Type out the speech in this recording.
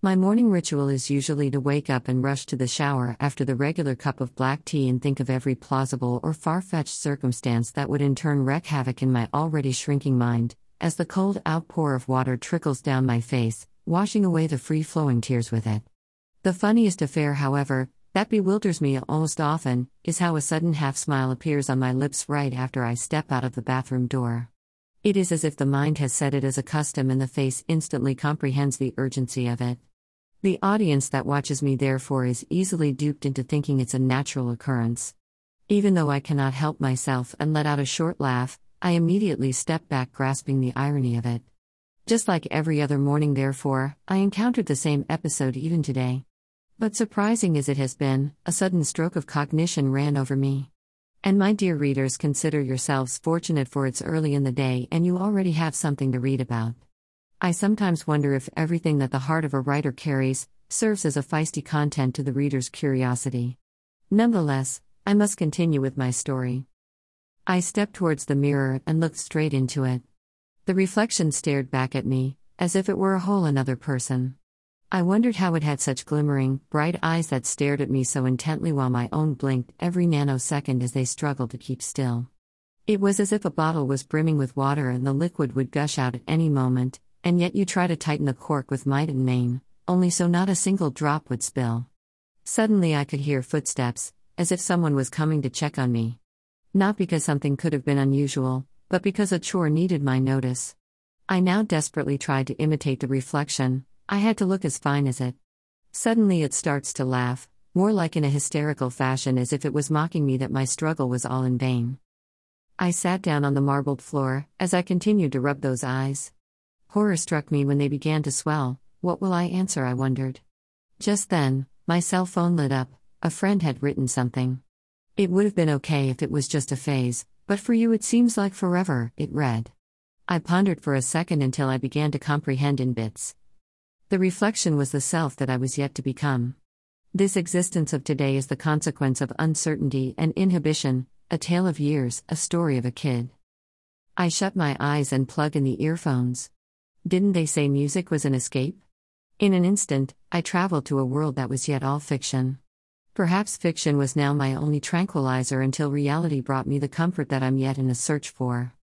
My morning ritual is usually to wake up and rush to the shower after the regular cup of black tea and think of every plausible or far fetched circumstance that would in turn wreak havoc in my already shrinking mind, as the cold outpour of water trickles down my face, washing away the free flowing tears with it. The funniest affair, however, that bewilders me almost often, is how a sudden half smile appears on my lips right after I step out of the bathroom door. It is as if the mind has set it as a custom and the face instantly comprehends the urgency of it. The audience that watches me, therefore, is easily duped into thinking it's a natural occurrence. Even though I cannot help myself and let out a short laugh, I immediately step back, grasping the irony of it. Just like every other morning, therefore, I encountered the same episode even today. But surprising as it has been, a sudden stroke of cognition ran over me. And my dear readers, consider yourselves fortunate for it's early in the day and you already have something to read about. I sometimes wonder if everything that the heart of a writer carries serves as a feisty content to the reader's curiosity. Nonetheless, I must continue with my story. I stepped towards the mirror and looked straight into it. The reflection stared back at me, as if it were a whole another person. I wondered how it had such glimmering, bright eyes that stared at me so intently while my own blinked every nanosecond as they struggled to keep still. It was as if a bottle was brimming with water and the liquid would gush out at any moment, and yet you try to tighten the cork with might and main, only so not a single drop would spill. Suddenly I could hear footsteps, as if someone was coming to check on me. Not because something could have been unusual, but because a chore needed my notice. I now desperately tried to imitate the reflection, I had to look as fine as it. Suddenly it starts to laugh, more like in a hysterical fashion as if it was mocking me that my struggle was all in vain. I sat down on the marbled floor, as I continued to rub those eyes. Horror struck me when they began to swell. What will I answer? I wondered. Just then, my cell phone lit up. A friend had written something. It would have been okay if it was just a phase, but for you it seems like forever, it read. I pondered for a second until I began to comprehend in bits. The reflection was the self that I was yet to become. This existence of today is the consequence of uncertainty and inhibition, a tale of years, a story of a kid. I shut my eyes and plug in the earphones. Didn't they say music was an escape? In an instant, I traveled to a world that was yet all fiction. Perhaps fiction was now my only tranquilizer until reality brought me the comfort that I'm yet in a search for.